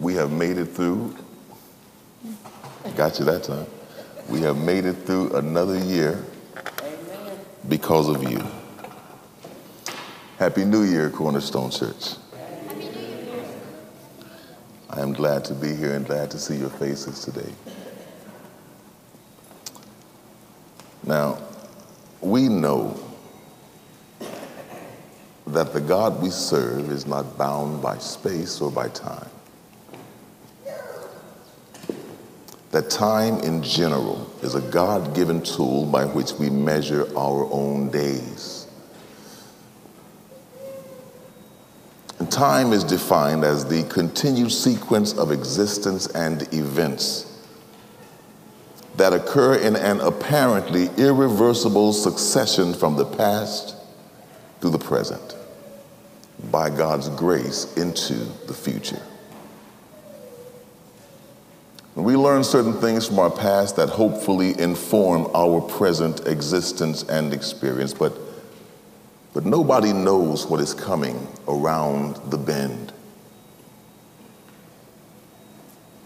we have made it through. Got you that time. We have made it through another year because of you. Happy New Year, Cornerstone Church. I am glad to be here and glad to see your faces today. Now, we know that the God we serve is not bound by space or by time. That time in general is a God given tool by which we measure our own days. And time is defined as the continued sequence of existence and events that occur in an apparently irreversible succession from the past to the present by God's grace into the future. We learn certain things from our past that hopefully inform our present existence and experience, but, but nobody knows what is coming around the bend.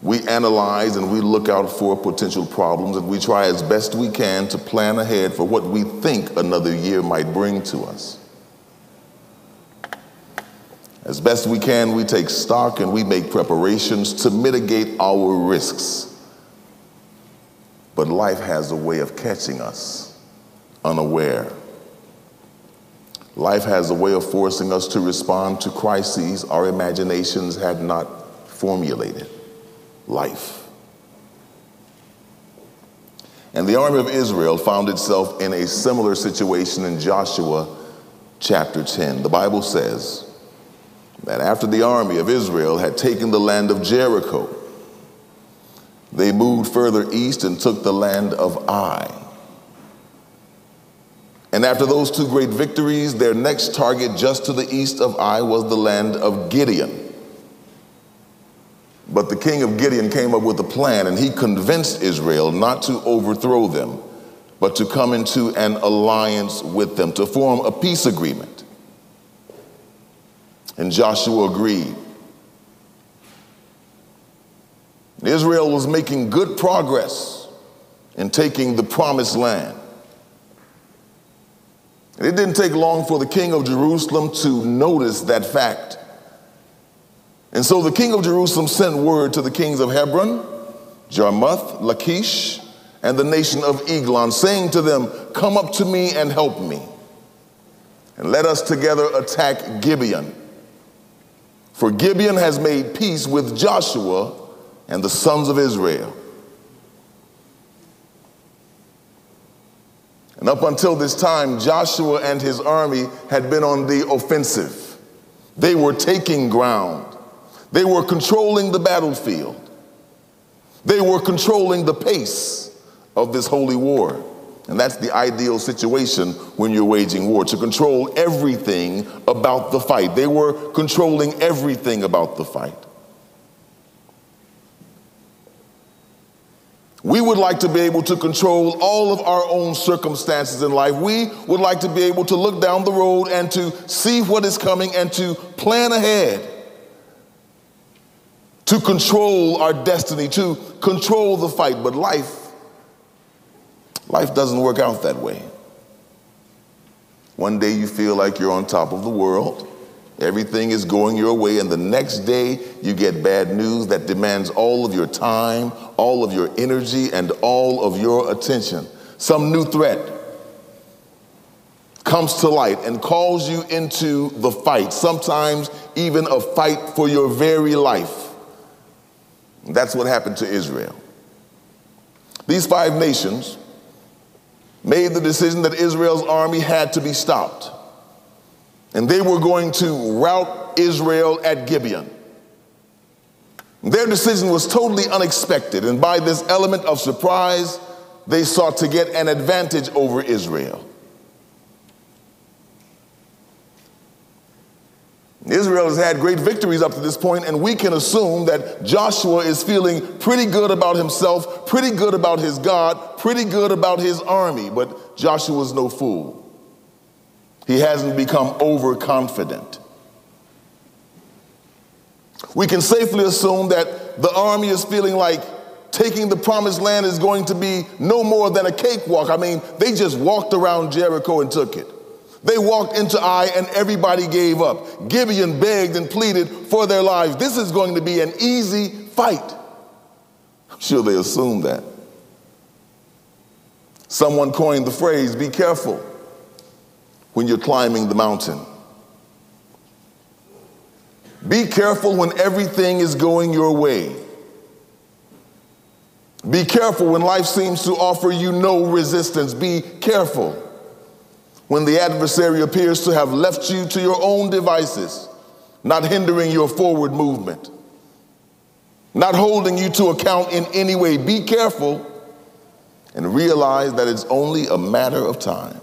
We analyze and we look out for potential problems and we try as best we can to plan ahead for what we think another year might bring to us. As best we can, we take stock and we make preparations to mitigate our risks. But life has a way of catching us unaware. Life has a way of forcing us to respond to crises our imaginations had not formulated. Life. And the army of Israel found itself in a similar situation in Joshua chapter 10. The Bible says, that after the army of Israel had taken the land of Jericho, they moved further east and took the land of Ai. And after those two great victories, their next target just to the east of Ai was the land of Gideon. But the king of Gideon came up with a plan, and he convinced Israel not to overthrow them, but to come into an alliance with them, to form a peace agreement. And Joshua agreed. Israel was making good progress in taking the promised land. It didn't take long for the king of Jerusalem to notice that fact. And so the king of Jerusalem sent word to the kings of Hebron, Jarmuth, Lachish, and the nation of Eglon, saying to them, Come up to me and help me, and let us together attack Gibeon. For Gibeon has made peace with Joshua and the sons of Israel. And up until this time, Joshua and his army had been on the offensive. They were taking ground, they were controlling the battlefield, they were controlling the pace of this holy war. And that's the ideal situation when you're waging war to control everything about the fight. They were controlling everything about the fight. We would like to be able to control all of our own circumstances in life. We would like to be able to look down the road and to see what is coming and to plan ahead, to control our destiny, to control the fight. But life Life doesn't work out that way. One day you feel like you're on top of the world. Everything is going your way, and the next day you get bad news that demands all of your time, all of your energy, and all of your attention. Some new threat comes to light and calls you into the fight, sometimes even a fight for your very life. That's what happened to Israel. These five nations made the decision that Israel's army had to be stopped. And they were going to rout Israel at Gibeon. Their decision was totally unexpected, and by this element of surprise, they sought to get an advantage over Israel. Israel has had great victories up to this point, and we can assume that Joshua is feeling pretty good about himself, pretty good about his God, pretty good about his army. But Joshua's no fool. He hasn't become overconfident. We can safely assume that the army is feeling like taking the promised land is going to be no more than a cakewalk. I mean, they just walked around Jericho and took it. They walked into Ai and everybody gave up. Gibeon begged and pleaded for their lives. This is going to be an easy fight. I'm sure they assumed that. Someone coined the phrase be careful when you're climbing the mountain. Be careful when everything is going your way. Be careful when life seems to offer you no resistance. Be careful when the adversary appears to have left you to your own devices, not hindering your forward movement, not holding you to account in any way. Be careful and realize that it's only a matter of time.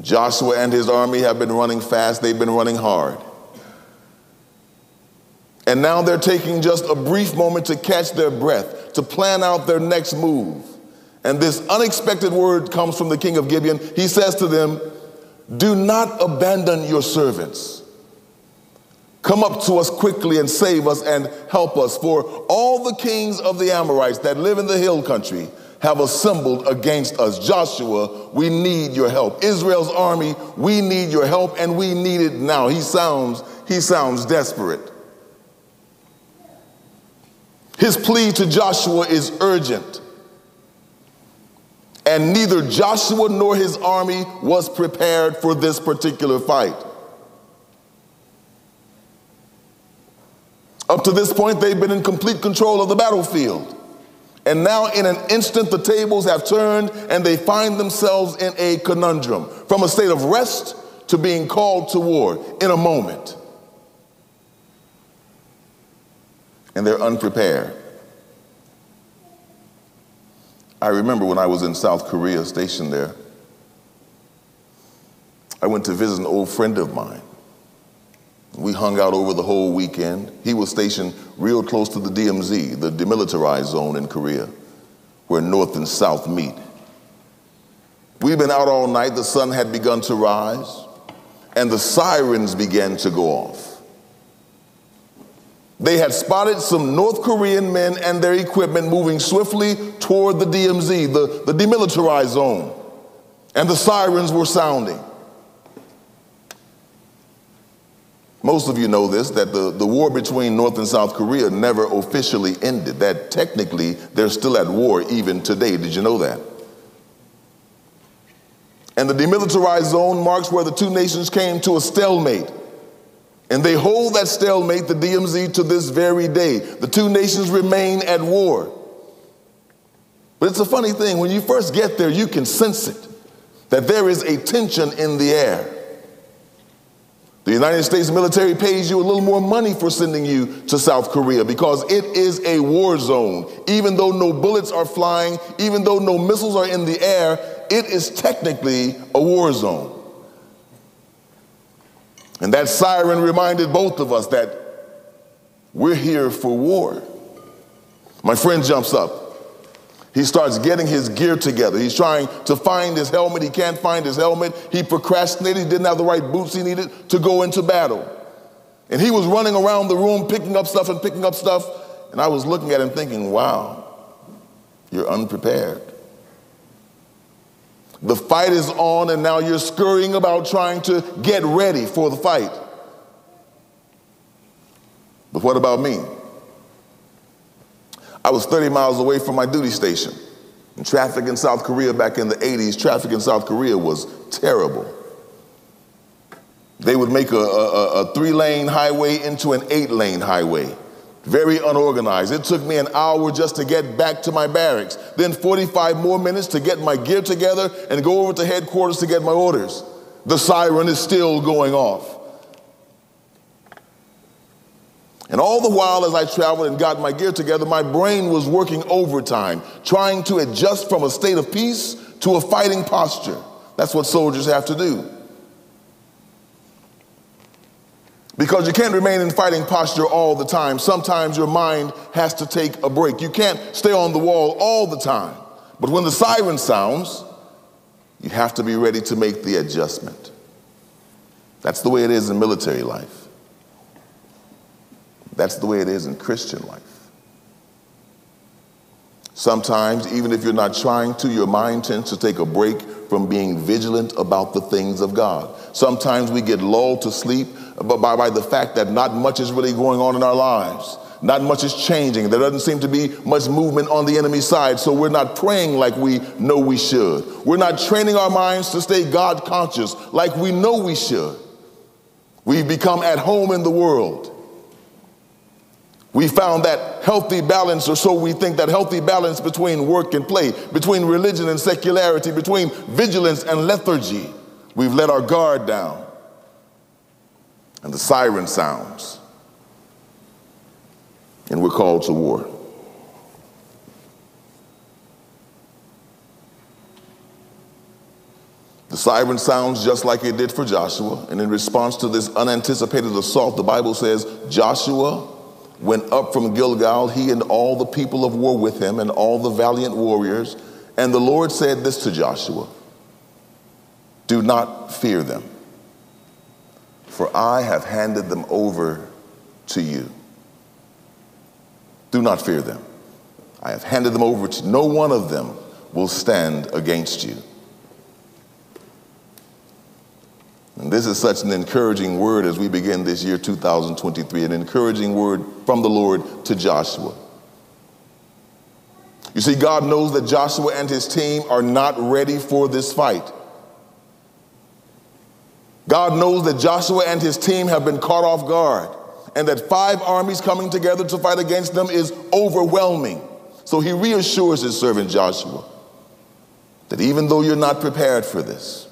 Joshua and his army have been running fast, they've been running hard. And now they're taking just a brief moment to catch their breath, to plan out their next move. And this unexpected word comes from the king of Gibeon. He says to them, Do not abandon your servants. Come up to us quickly and save us and help us, for all the kings of the Amorites that live in the hill country have assembled against us. Joshua, we need your help. Israel's army, we need your help and we need it now. He sounds he sounds desperate. His plea to Joshua is urgent. And neither Joshua nor his army was prepared for this particular fight. Up to this point, they've been in complete control of the battlefield. And now, in an instant, the tables have turned and they find themselves in a conundrum from a state of rest to being called to war in a moment. And they're unprepared. I remember when I was in South Korea, stationed there, I went to visit an old friend of mine. We hung out over the whole weekend. He was stationed real close to the DMZ, the demilitarized zone in Korea, where North and South meet. We'd been out all night, the sun had begun to rise, and the sirens began to go off. They had spotted some North Korean men and their equipment moving swiftly toward the DMZ, the, the demilitarized zone, and the sirens were sounding. Most of you know this that the, the war between North and South Korea never officially ended, that technically they're still at war even today. Did you know that? And the demilitarized zone marks where the two nations came to a stalemate. And they hold that stalemate, the DMZ, to this very day. The two nations remain at war. But it's a funny thing, when you first get there, you can sense it that there is a tension in the air. The United States military pays you a little more money for sending you to South Korea because it is a war zone. Even though no bullets are flying, even though no missiles are in the air, it is technically a war zone. And that siren reminded both of us that we're here for war. My friend jumps up. He starts getting his gear together. He's trying to find his helmet. He can't find his helmet. He procrastinated. He didn't have the right boots he needed to go into battle. And he was running around the room picking up stuff and picking up stuff. And I was looking at him thinking, wow, you're unprepared. The fight is on, and now you're scurrying about trying to get ready for the fight. But what about me? I was 30 miles away from my duty station. And traffic in South Korea back in the 80s, traffic in South Korea was terrible. They would make a, a, a three lane highway into an eight lane highway. Very unorganized. It took me an hour just to get back to my barracks, then 45 more minutes to get my gear together and go over to headquarters to get my orders. The siren is still going off. And all the while, as I traveled and got my gear together, my brain was working overtime, trying to adjust from a state of peace to a fighting posture. That's what soldiers have to do. Because you can't remain in fighting posture all the time. Sometimes your mind has to take a break. You can't stay on the wall all the time. But when the siren sounds, you have to be ready to make the adjustment. That's the way it is in military life. That's the way it is in Christian life. Sometimes, even if you're not trying to, your mind tends to take a break from being vigilant about the things of God. Sometimes we get lulled to sleep by, by the fact that not much is really going on in our lives. Not much is changing. There doesn't seem to be much movement on the enemy side, so we're not praying like we know we should. We're not training our minds to stay God conscious like we know we should. We've become at home in the world. We found that healthy balance, or so we think, that healthy balance between work and play, between religion and secularity, between vigilance and lethargy. We've let our guard down. And the siren sounds. And we're called to war. The siren sounds just like it did for Joshua. And in response to this unanticipated assault, the Bible says Joshua went up from Gilgal, he and all the people of war with him, and all the valiant warriors. And the Lord said this to Joshua Do not fear them, for I have handed them over to you. Do not fear them. I have handed them over to no one of them will stand against you. And this is such an encouraging word as we begin this year 2023, an encouraging word from the Lord to Joshua. You see, God knows that Joshua and his team are not ready for this fight. God knows that Joshua and his team have been caught off guard and that five armies coming together to fight against them is overwhelming. So he reassures his servant Joshua that even though you're not prepared for this,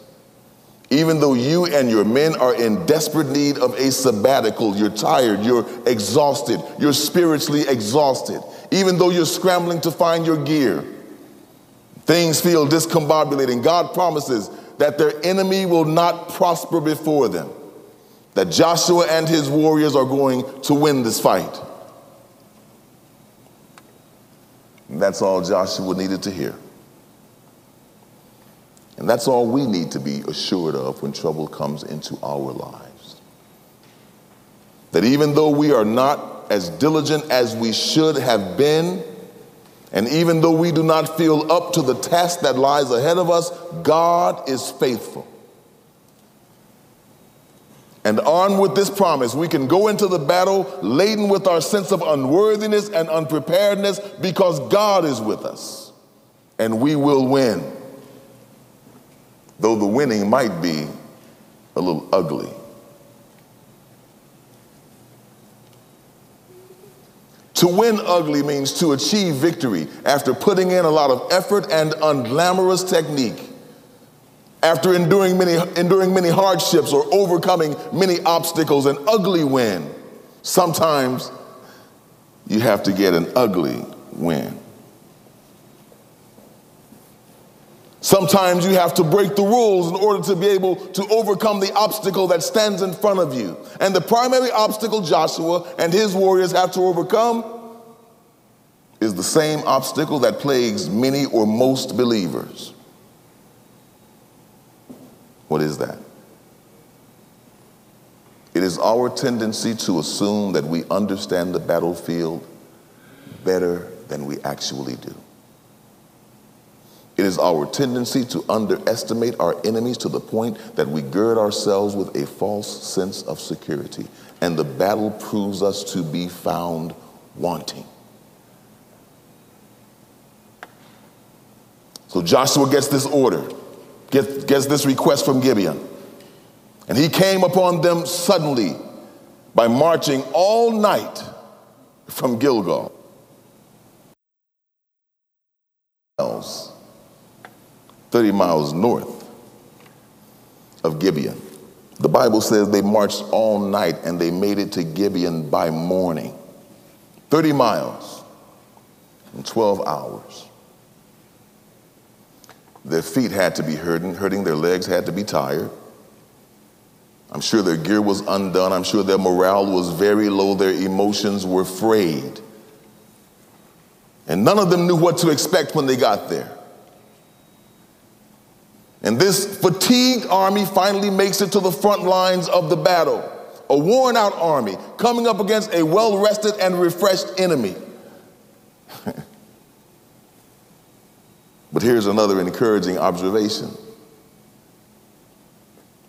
even though you and your men are in desperate need of a sabbatical, you're tired, you're exhausted, you're spiritually exhausted, even though you're scrambling to find your gear, things feel discombobulating. God promises that their enemy will not prosper before them, that Joshua and his warriors are going to win this fight. And that's all Joshua needed to hear. And that's all we need to be assured of when trouble comes into our lives. That even though we are not as diligent as we should have been, and even though we do not feel up to the task that lies ahead of us, God is faithful. And armed with this promise, we can go into the battle laden with our sense of unworthiness and unpreparedness because God is with us, and we will win though the winning might be a little ugly. To win ugly means to achieve victory after putting in a lot of effort and unglamorous technique, after enduring many, enduring many hardships or overcoming many obstacles, an ugly win. Sometimes you have to get an ugly win. Sometimes you have to break the rules in order to be able to overcome the obstacle that stands in front of you. And the primary obstacle Joshua and his warriors have to overcome is the same obstacle that plagues many or most believers. What is that? It is our tendency to assume that we understand the battlefield better than we actually do. It is our tendency to underestimate our enemies to the point that we gird ourselves with a false sense of security, and the battle proves us to be found wanting. So Joshua gets this order, gets, gets this request from Gibeon. And he came upon them suddenly by marching all night from Gilgal. 30 miles north of Gibeon. The Bible says they marched all night and they made it to Gibeon by morning. 30 miles in 12 hours. Their feet had to be hurting, hurting, their legs had to be tired. I'm sure their gear was undone. I'm sure their morale was very low. Their emotions were frayed. And none of them knew what to expect when they got there. And this fatigued army finally makes it to the front lines of the battle. a worn out army coming up against a well rested and refreshed enemy. but here's another encouraging observation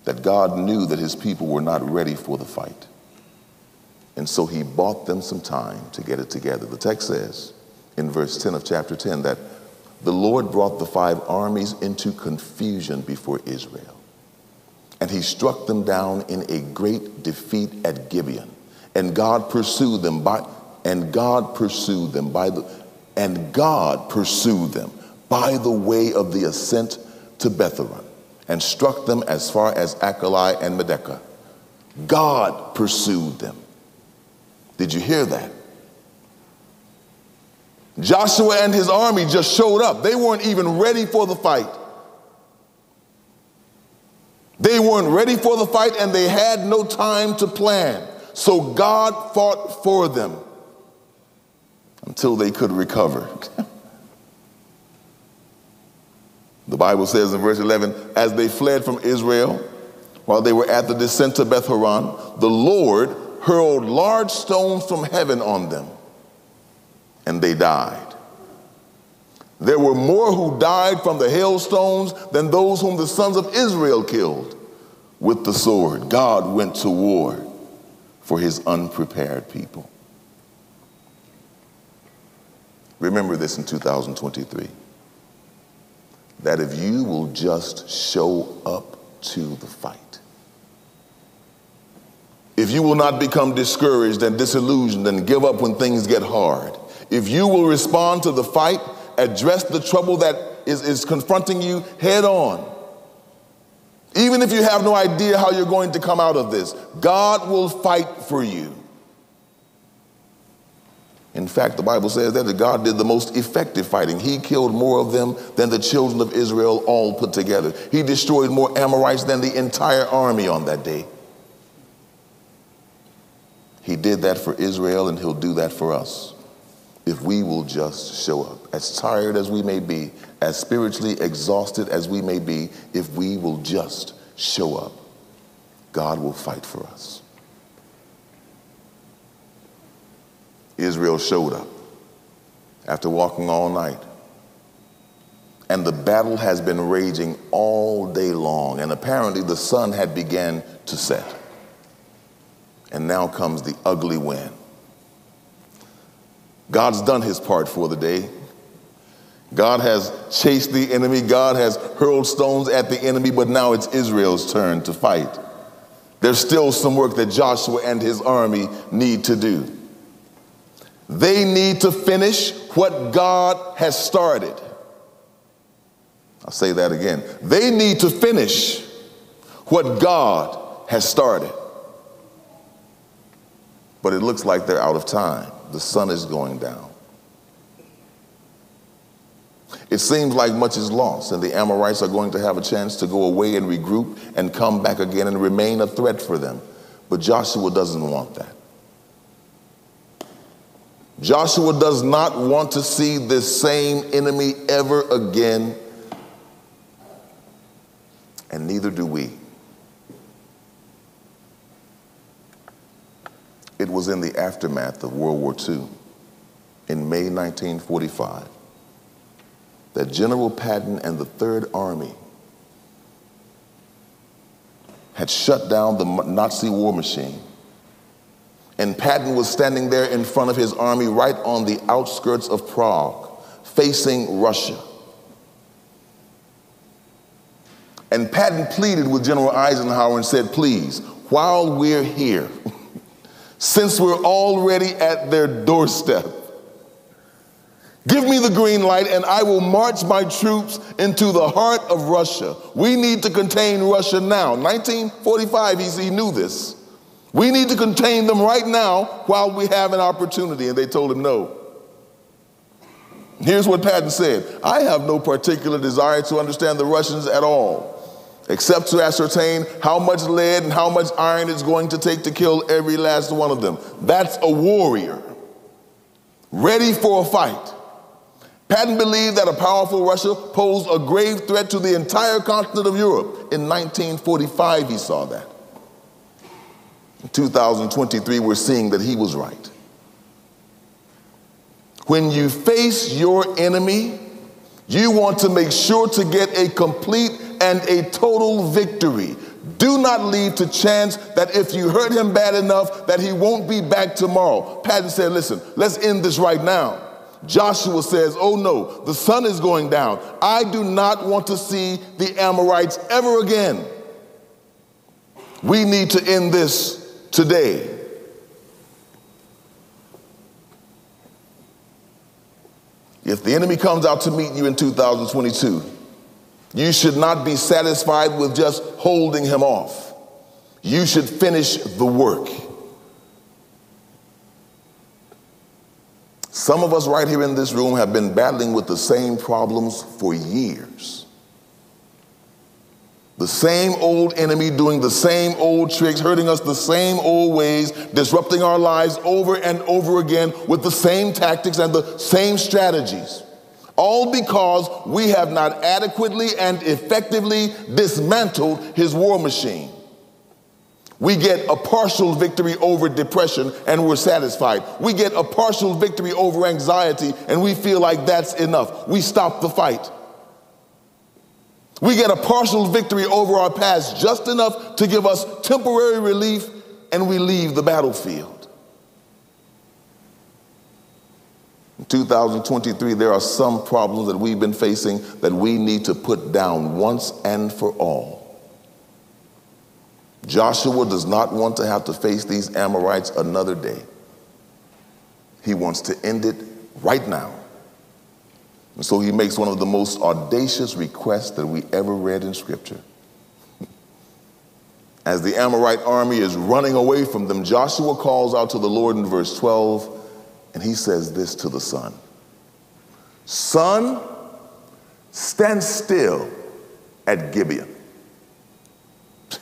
that God knew that his people were not ready for the fight. And so he bought them some time to get it together. The text says in verse 10 of chapter 10 that the Lord brought the five armies into confusion before Israel. And he struck them down in a great defeat at Gibeon. And God pursued them by and God pursued them by the and God pursued them by the way of the ascent to Beth Horon and struck them as far as Achali and Medekah. God pursued them. Did you hear that? Joshua and his army just showed up. They weren't even ready for the fight. They weren't ready for the fight and they had no time to plan. So God fought for them until they could recover. the Bible says in verse 11 as they fled from Israel, while they were at the descent to Beth Horon, the Lord hurled large stones from heaven on them, and they died. There were more who died from the hailstones than those whom the sons of Israel killed with the sword. God went to war for his unprepared people. Remember this in 2023 that if you will just show up to the fight, if you will not become discouraged and disillusioned and give up when things get hard, if you will respond to the fight address the trouble that is, is confronting you head on. Even if you have no idea how you're going to come out of this, God will fight for you. In fact, the Bible says that God did the most effective fighting. He killed more of them than the children of Israel all put together. He destroyed more Amorites than the entire army on that day. He did that for Israel, and He'll do that for us if we will just show up. As tired as we may be, as spiritually exhausted as we may be, if we will just show up, God will fight for us. Israel showed up after walking all night. And the battle has been raging all day long, and apparently the sun had begun to set. And now comes the ugly wind God's done his part for the day. God has chased the enemy. God has hurled stones at the enemy, but now it's Israel's turn to fight. There's still some work that Joshua and his army need to do. They need to finish what God has started. I'll say that again. They need to finish what God has started. But it looks like they're out of time the sun is going down. It seems like much is lost, and the Amorites are going to have a chance to go away and regroup and come back again and remain a threat for them. But Joshua doesn't want that. Joshua does not want to see this same enemy ever again, and neither do we. It was in the aftermath of World War II, in May 1945, that General Patton and the Third Army had shut down the Nazi war machine. And Patton was standing there in front of his army right on the outskirts of Prague, facing Russia. And Patton pleaded with General Eisenhower and said, Please, while we're here, since we're already at their doorstep. Give me the green light and I will march my troops into the heart of Russia. We need to contain Russia now. 1945, he, knew this. We need to contain them right now while we have an opportunity. And they told him no. Here's what Patton said I have no particular desire to understand the Russians at all except to ascertain how much lead and how much iron it's going to take to kill every last one of them. That's a warrior, ready for a fight. Patton believed that a powerful Russia posed a grave threat to the entire continent of Europe. In 1945, he saw that. In 2023, we're seeing that he was right. When you face your enemy, you want to make sure to get a complete and a total victory. Do not leave to chance that if you hurt him bad enough that he won't be back tomorrow. Patton said, listen, let's end this right now. Joshua says, oh no, the sun is going down. I do not want to see the Amorites ever again. We need to end this today. If the enemy comes out to meet you in 2022, you should not be satisfied with just holding him off. You should finish the work. Some of us right here in this room have been battling with the same problems for years. The same old enemy doing the same old tricks, hurting us the same old ways, disrupting our lives over and over again with the same tactics and the same strategies. All because we have not adequately and effectively dismantled his war machine. We get a partial victory over depression and we're satisfied. We get a partial victory over anxiety and we feel like that's enough. We stop the fight. We get a partial victory over our past just enough to give us temporary relief and we leave the battlefield. 2023, there are some problems that we've been facing that we need to put down once and for all. Joshua does not want to have to face these Amorites another day. He wants to end it right now. And so he makes one of the most audacious requests that we ever read in Scripture. As the Amorite army is running away from them, Joshua calls out to the Lord in verse 12, and he says this to the sun Sun, stand still at Gibeon.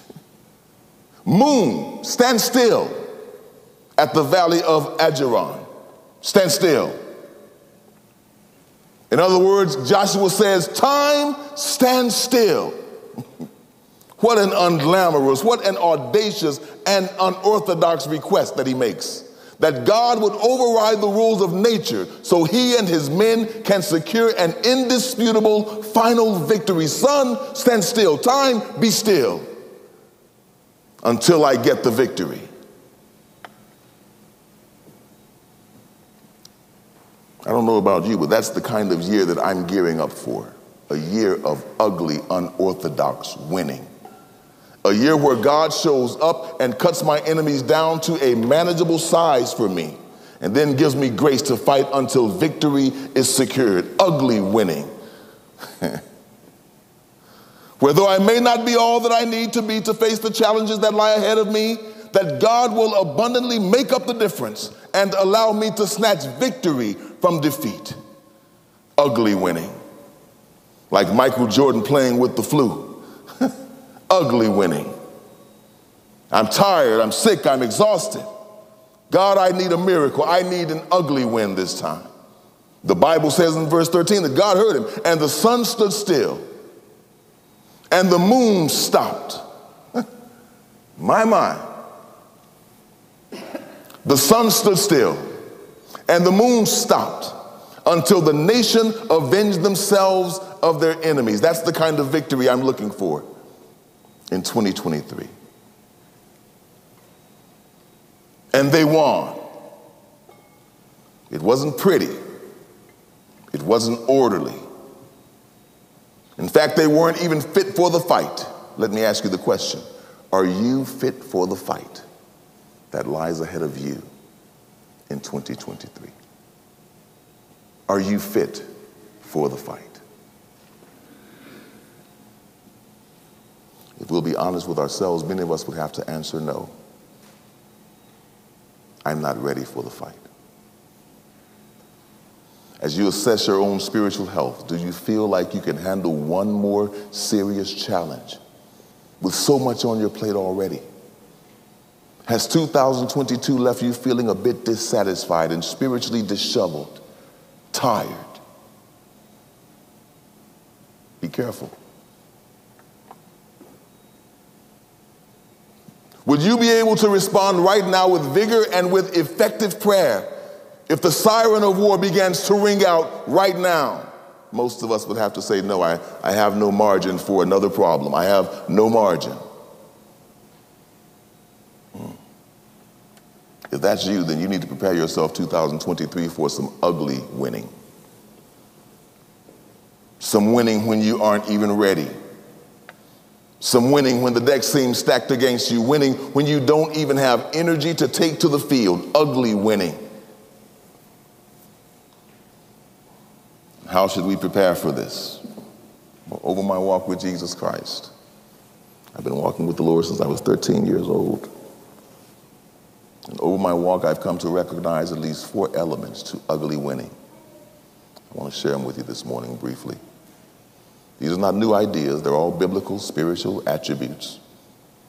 Moon, stand still at the valley of Ajeron. Stand still. In other words, Joshua says, Time stand still. what an unglamorous, what an audacious and unorthodox request that he makes. That God would override the rules of nature so he and his men can secure an indisputable final victory. Sun, stand still. Time, be still until I get the victory. I don't know about you, but that's the kind of year that I'm gearing up for a year of ugly, unorthodox winning. A year where God shows up and cuts my enemies down to a manageable size for me and then gives me grace to fight until victory is secured. Ugly winning. where though I may not be all that I need to be to face the challenges that lie ahead of me, that God will abundantly make up the difference and allow me to snatch victory from defeat. Ugly winning. Like Michael Jordan playing with the flu. Ugly winning. I'm tired, I'm sick, I'm exhausted. God, I need a miracle. I need an ugly win this time. The Bible says in verse 13 that God heard him, and the sun stood still, and the moon stopped. my, my. The sun stood still and the moon stopped until the nation avenged themselves of their enemies. That's the kind of victory I'm looking for in 2023. And they won. It wasn't pretty, it wasn't orderly. In fact, they weren't even fit for the fight. Let me ask you the question Are you fit for the fight that lies ahead of you? in 2023? Are you fit for the fight? If we'll be honest with ourselves, many of us would have to answer no. I'm not ready for the fight. As you assess your own spiritual health, do you feel like you can handle one more serious challenge with so much on your plate already? Has 2022 left you feeling a bit dissatisfied and spiritually disheveled, tired? Be careful. Would you be able to respond right now with vigor and with effective prayer if the siren of war begins to ring out right now? Most of us would have to say, No, I, I have no margin for another problem. I have no margin. Hmm. If that's you, then you need to prepare yourself 2023 for some ugly winning. Some winning when you aren't even ready. Some winning when the deck seems stacked against you. Winning when you don't even have energy to take to the field. Ugly winning. How should we prepare for this? over my walk with Jesus Christ, I've been walking with the Lord since I was 13 years old. And over my walk, I've come to recognize at least four elements to ugly winning. I want to share them with you this morning briefly. These are not new ideas, they're all biblical, spiritual attributes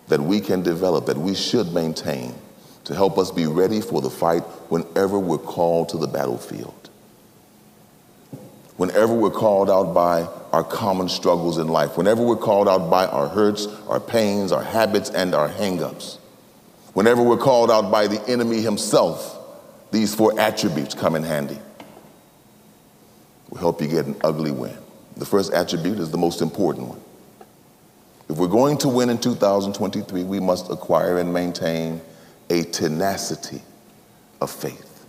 that we can develop, that we should maintain to help us be ready for the fight whenever we're called to the battlefield. Whenever we're called out by our common struggles in life, whenever we're called out by our hurts, our pains, our habits, and our hangups, whenever we're called out by the enemy himself, these four attributes come in handy. Will help you get an ugly win. The first attribute is the most important one. If we're going to win in 2023, we must acquire and maintain a tenacity of faith.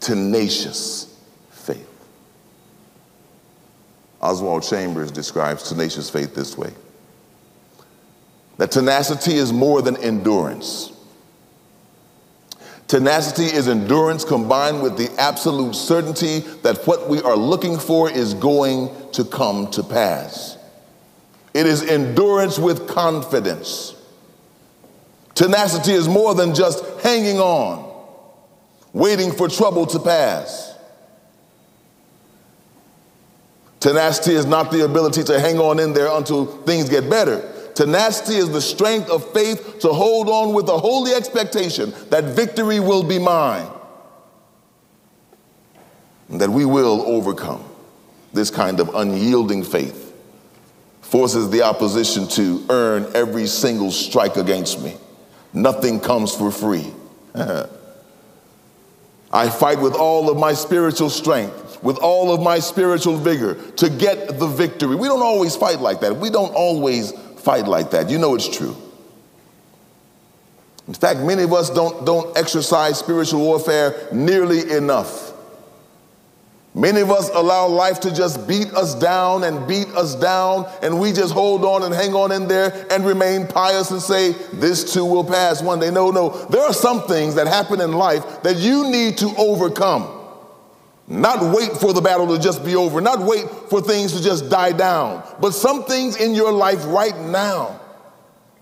Tenacious faith. Oswald Chambers describes tenacious faith this way that tenacity is more than endurance. Tenacity is endurance combined with the absolute certainty that what we are looking for is going to come to pass. It is endurance with confidence. Tenacity is more than just hanging on, waiting for trouble to pass. Tenacity is not the ability to hang on in there until things get better. Tenacity is the strength of faith to hold on with a holy expectation that victory will be mine and that we will overcome. This kind of unyielding faith forces the opposition to earn every single strike against me. Nothing comes for free. I fight with all of my spiritual strength, with all of my spiritual vigor to get the victory. We don't always fight like that. We don't always fight like that. You know it's true. In fact, many of us don't, don't exercise spiritual warfare nearly enough. Many of us allow life to just beat us down and beat us down, and we just hold on and hang on in there and remain pious and say, This too will pass one day. No, no. There are some things that happen in life that you need to overcome. Not wait for the battle to just be over, not wait for things to just die down. But some things in your life right now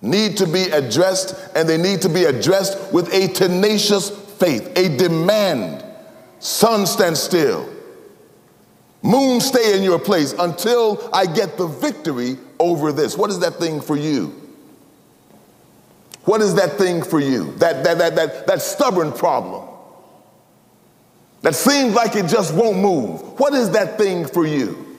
need to be addressed, and they need to be addressed with a tenacious faith, a demand. Sun, stand still. Moon, stay in your place until I get the victory over this. What is that thing for you? What is that thing for you? That, that, that, that, that stubborn problem that seems like it just won't move. What is that thing for you?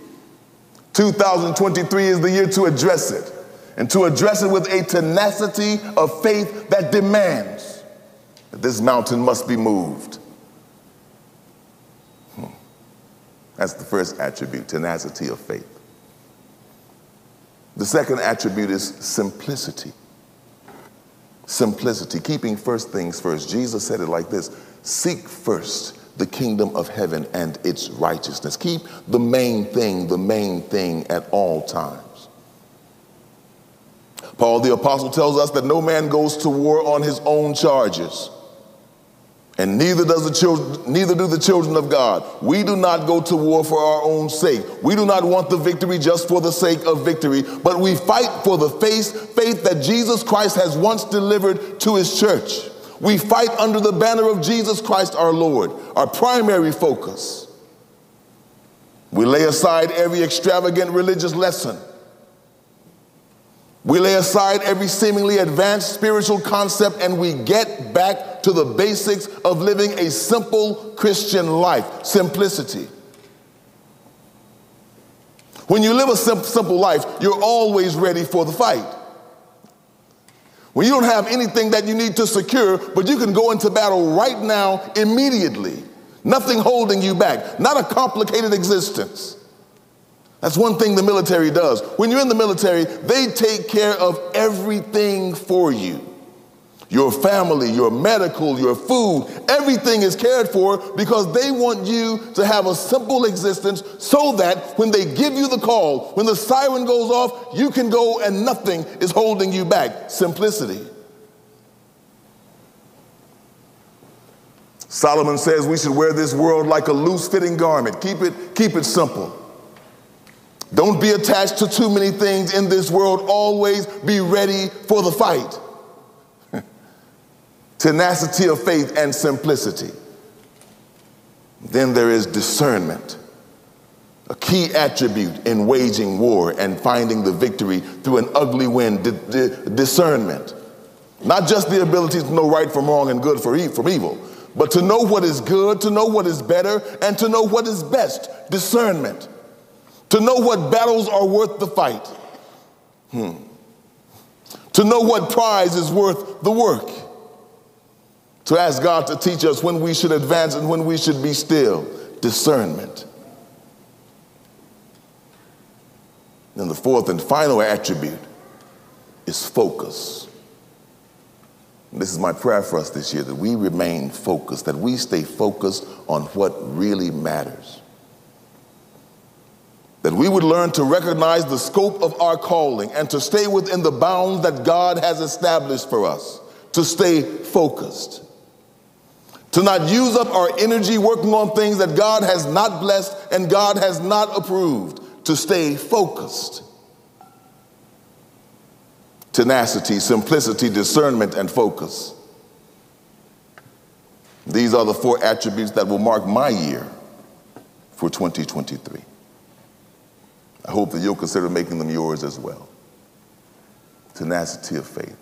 2023 is the year to address it, and to address it with a tenacity of faith that demands that this mountain must be moved. Hmm. That's the first attribute tenacity of faith. The second attribute is simplicity. Simplicity, keeping first things first. Jesus said it like this Seek first the kingdom of heaven and its righteousness. Keep the main thing, the main thing at all times. Paul the apostle tells us that no man goes to war on his own charges. And neither does the children, neither do the children of God. We do not go to war for our own sake. We do not want the victory just for the sake of victory, but we fight for the faith, faith that Jesus Christ has once delivered to his church. We fight under the banner of Jesus Christ our Lord, our primary focus. We lay aside every extravagant religious lesson. We lay aside every seemingly advanced spiritual concept and we get back to the basics of living a simple Christian life simplicity. When you live a simple life, you're always ready for the fight. When you don't have anything that you need to secure, but you can go into battle right now, immediately. Nothing holding you back, not a complicated existence. That's one thing the military does. When you're in the military, they take care of everything for you. Your family, your medical, your food, everything is cared for because they want you to have a simple existence so that when they give you the call, when the siren goes off, you can go and nothing is holding you back. Simplicity. Solomon says we should wear this world like a loose fitting garment. Keep it, keep it simple. Don't be attached to too many things in this world. Always be ready for the fight. Tenacity of faith and simplicity. Then there is discernment, a key attribute in waging war and finding the victory through an ugly wind. discernment. Not just the ability to know right from wrong and good from evil, but to know what is good, to know what is better, and to know what is best. Discernment to know what battles are worth the fight, hmm. to know what prize is worth the work, to ask God to teach us when we should advance and when we should be still, discernment. And the fourth and final attribute is focus. And this is my prayer for us this year that we remain focused, that we stay focused on what really matters that we would learn to recognize the scope of our calling and to stay within the bounds that God has established for us, to stay focused, to not use up our energy working on things that God has not blessed and God has not approved, to stay focused. Tenacity, simplicity, discernment, and focus. These are the four attributes that will mark my year for 2023. I hope that you'll consider making them yours as well. Tenacity of faith,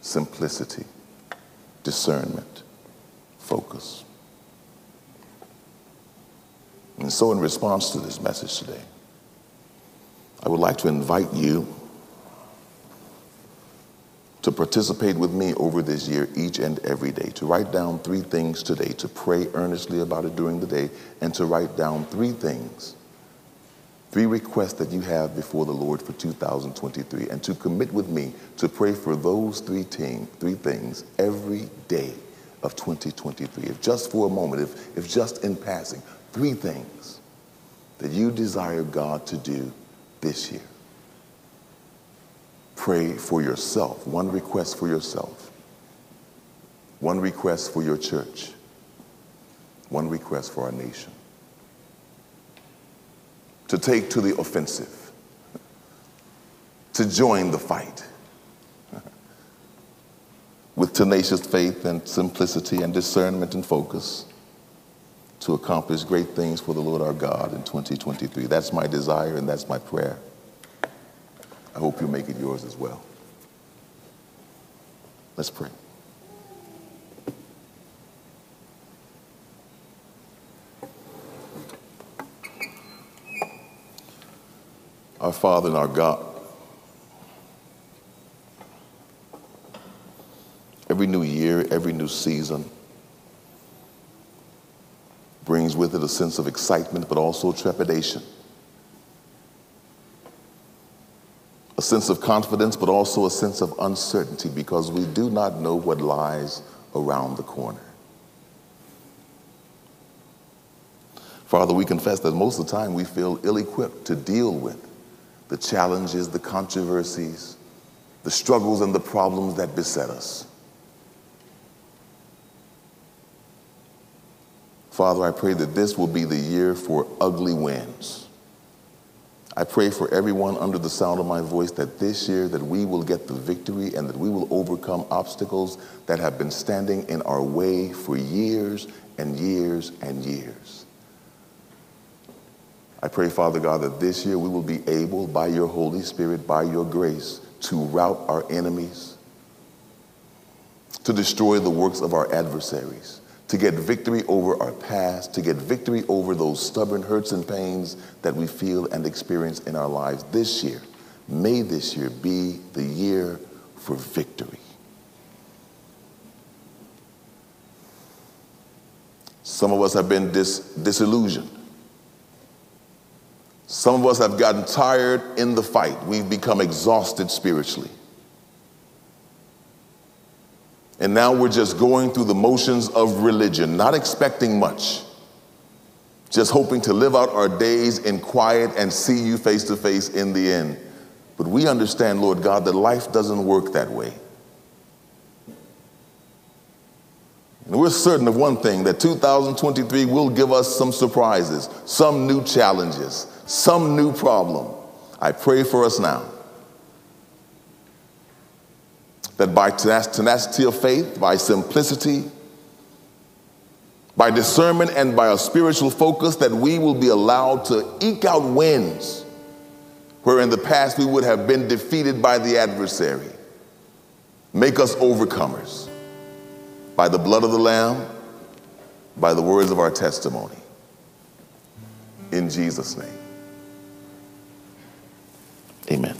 simplicity, discernment, focus. And so, in response to this message today, I would like to invite you to participate with me over this year each and every day, to write down three things today, to pray earnestly about it during the day, and to write down three things three requests that you have before the Lord for 2023 and to commit with me to pray for those three, team, three things every day of 2023. If just for a moment, if, if just in passing, three things that you desire God to do this year. Pray for yourself, one request for yourself, one request for your church, one request for our nation. To take to the offensive, to join the fight with tenacious faith and simplicity and discernment and focus to accomplish great things for the Lord our God in 2023. That's my desire and that's my prayer. I hope you make it yours as well. Let's pray. our Father and our God. Every new year, every new season brings with it a sense of excitement, but also trepidation. A sense of confidence, but also a sense of uncertainty because we do not know what lies around the corner. Father, we confess that most of the time we feel ill equipped to deal with the challenges, the controversies, the struggles, and the problems that beset us. Father, I pray that this will be the year for ugly wins. I pray for everyone under the sound of my voice that this year that we will get the victory and that we will overcome obstacles that have been standing in our way for years and years and years. I pray, Father God, that this year we will be able, by your Holy Spirit, by your grace, to rout our enemies, to destroy the works of our adversaries, to get victory over our past, to get victory over those stubborn hurts and pains that we feel and experience in our lives this year. May this year be the year for victory. Some of us have been dis- disillusioned. Some of us have gotten tired in the fight. We've become exhausted spiritually. And now we're just going through the motions of religion, not expecting much, just hoping to live out our days in quiet and see you face to face in the end. But we understand, Lord God, that life doesn't work that way. And we're certain of one thing that 2023 will give us some surprises, some new challenges, some new problem. I pray for us now that by tenacity of faith, by simplicity, by discernment, and by a spiritual focus, that we will be allowed to eke out wins where in the past we would have been defeated by the adversary. Make us overcomers by the blood of the Lamb, by the words of our testimony. In Jesus' name, amen.